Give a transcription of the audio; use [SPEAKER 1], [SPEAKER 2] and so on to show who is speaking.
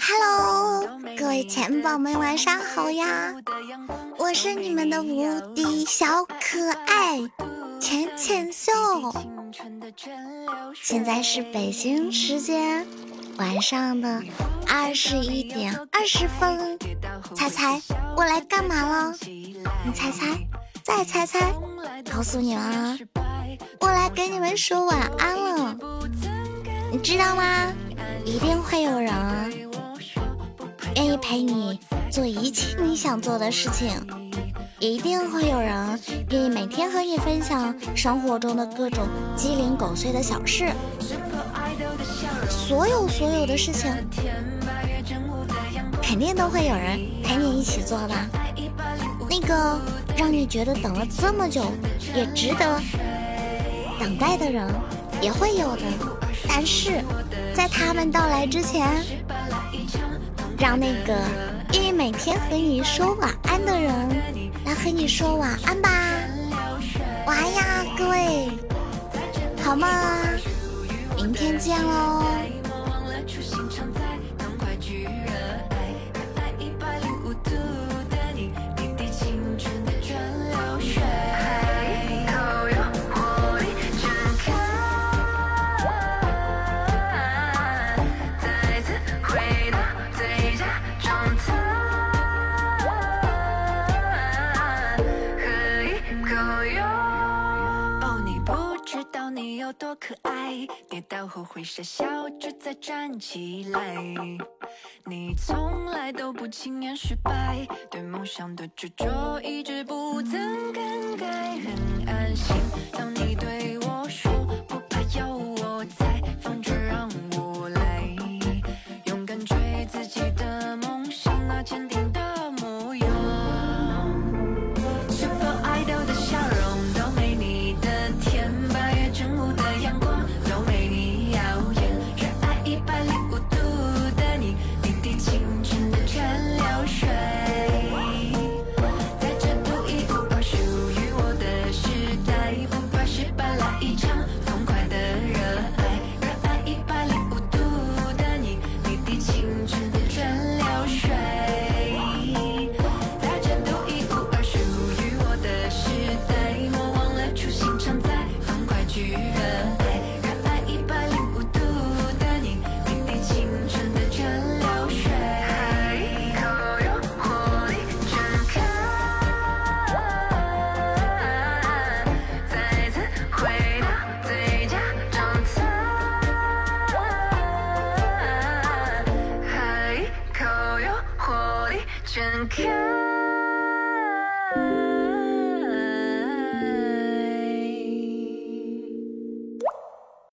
[SPEAKER 1] Hello，各位钱宝们，晚上好呀！我是你们的无敌小可爱浅浅秀。现在是北京时间晚上的二十一点二十分。猜猜我来干嘛了？你猜猜，再猜猜，告诉你们，我来给你们说晚安了。你知道吗？一定会有人愿意陪你做一切你想做的事情，一定会有人愿意每天和你分享生活中的各种鸡零狗碎的小事，所有所有的事情，肯定都会有人陪你一起做的。那个让你觉得等了这么久也值得等待的人，也会有的。但是。在他们到来之前，让那个愿意每天和你说晚安的人来和你说晚安吧，晚安呀，各位，好吗？明天见喽。
[SPEAKER 2] 多可爱，跌倒后会傻笑着再站起来。你从来都不轻言失败，对梦想的执着一直不曾更改，很安心。I'm.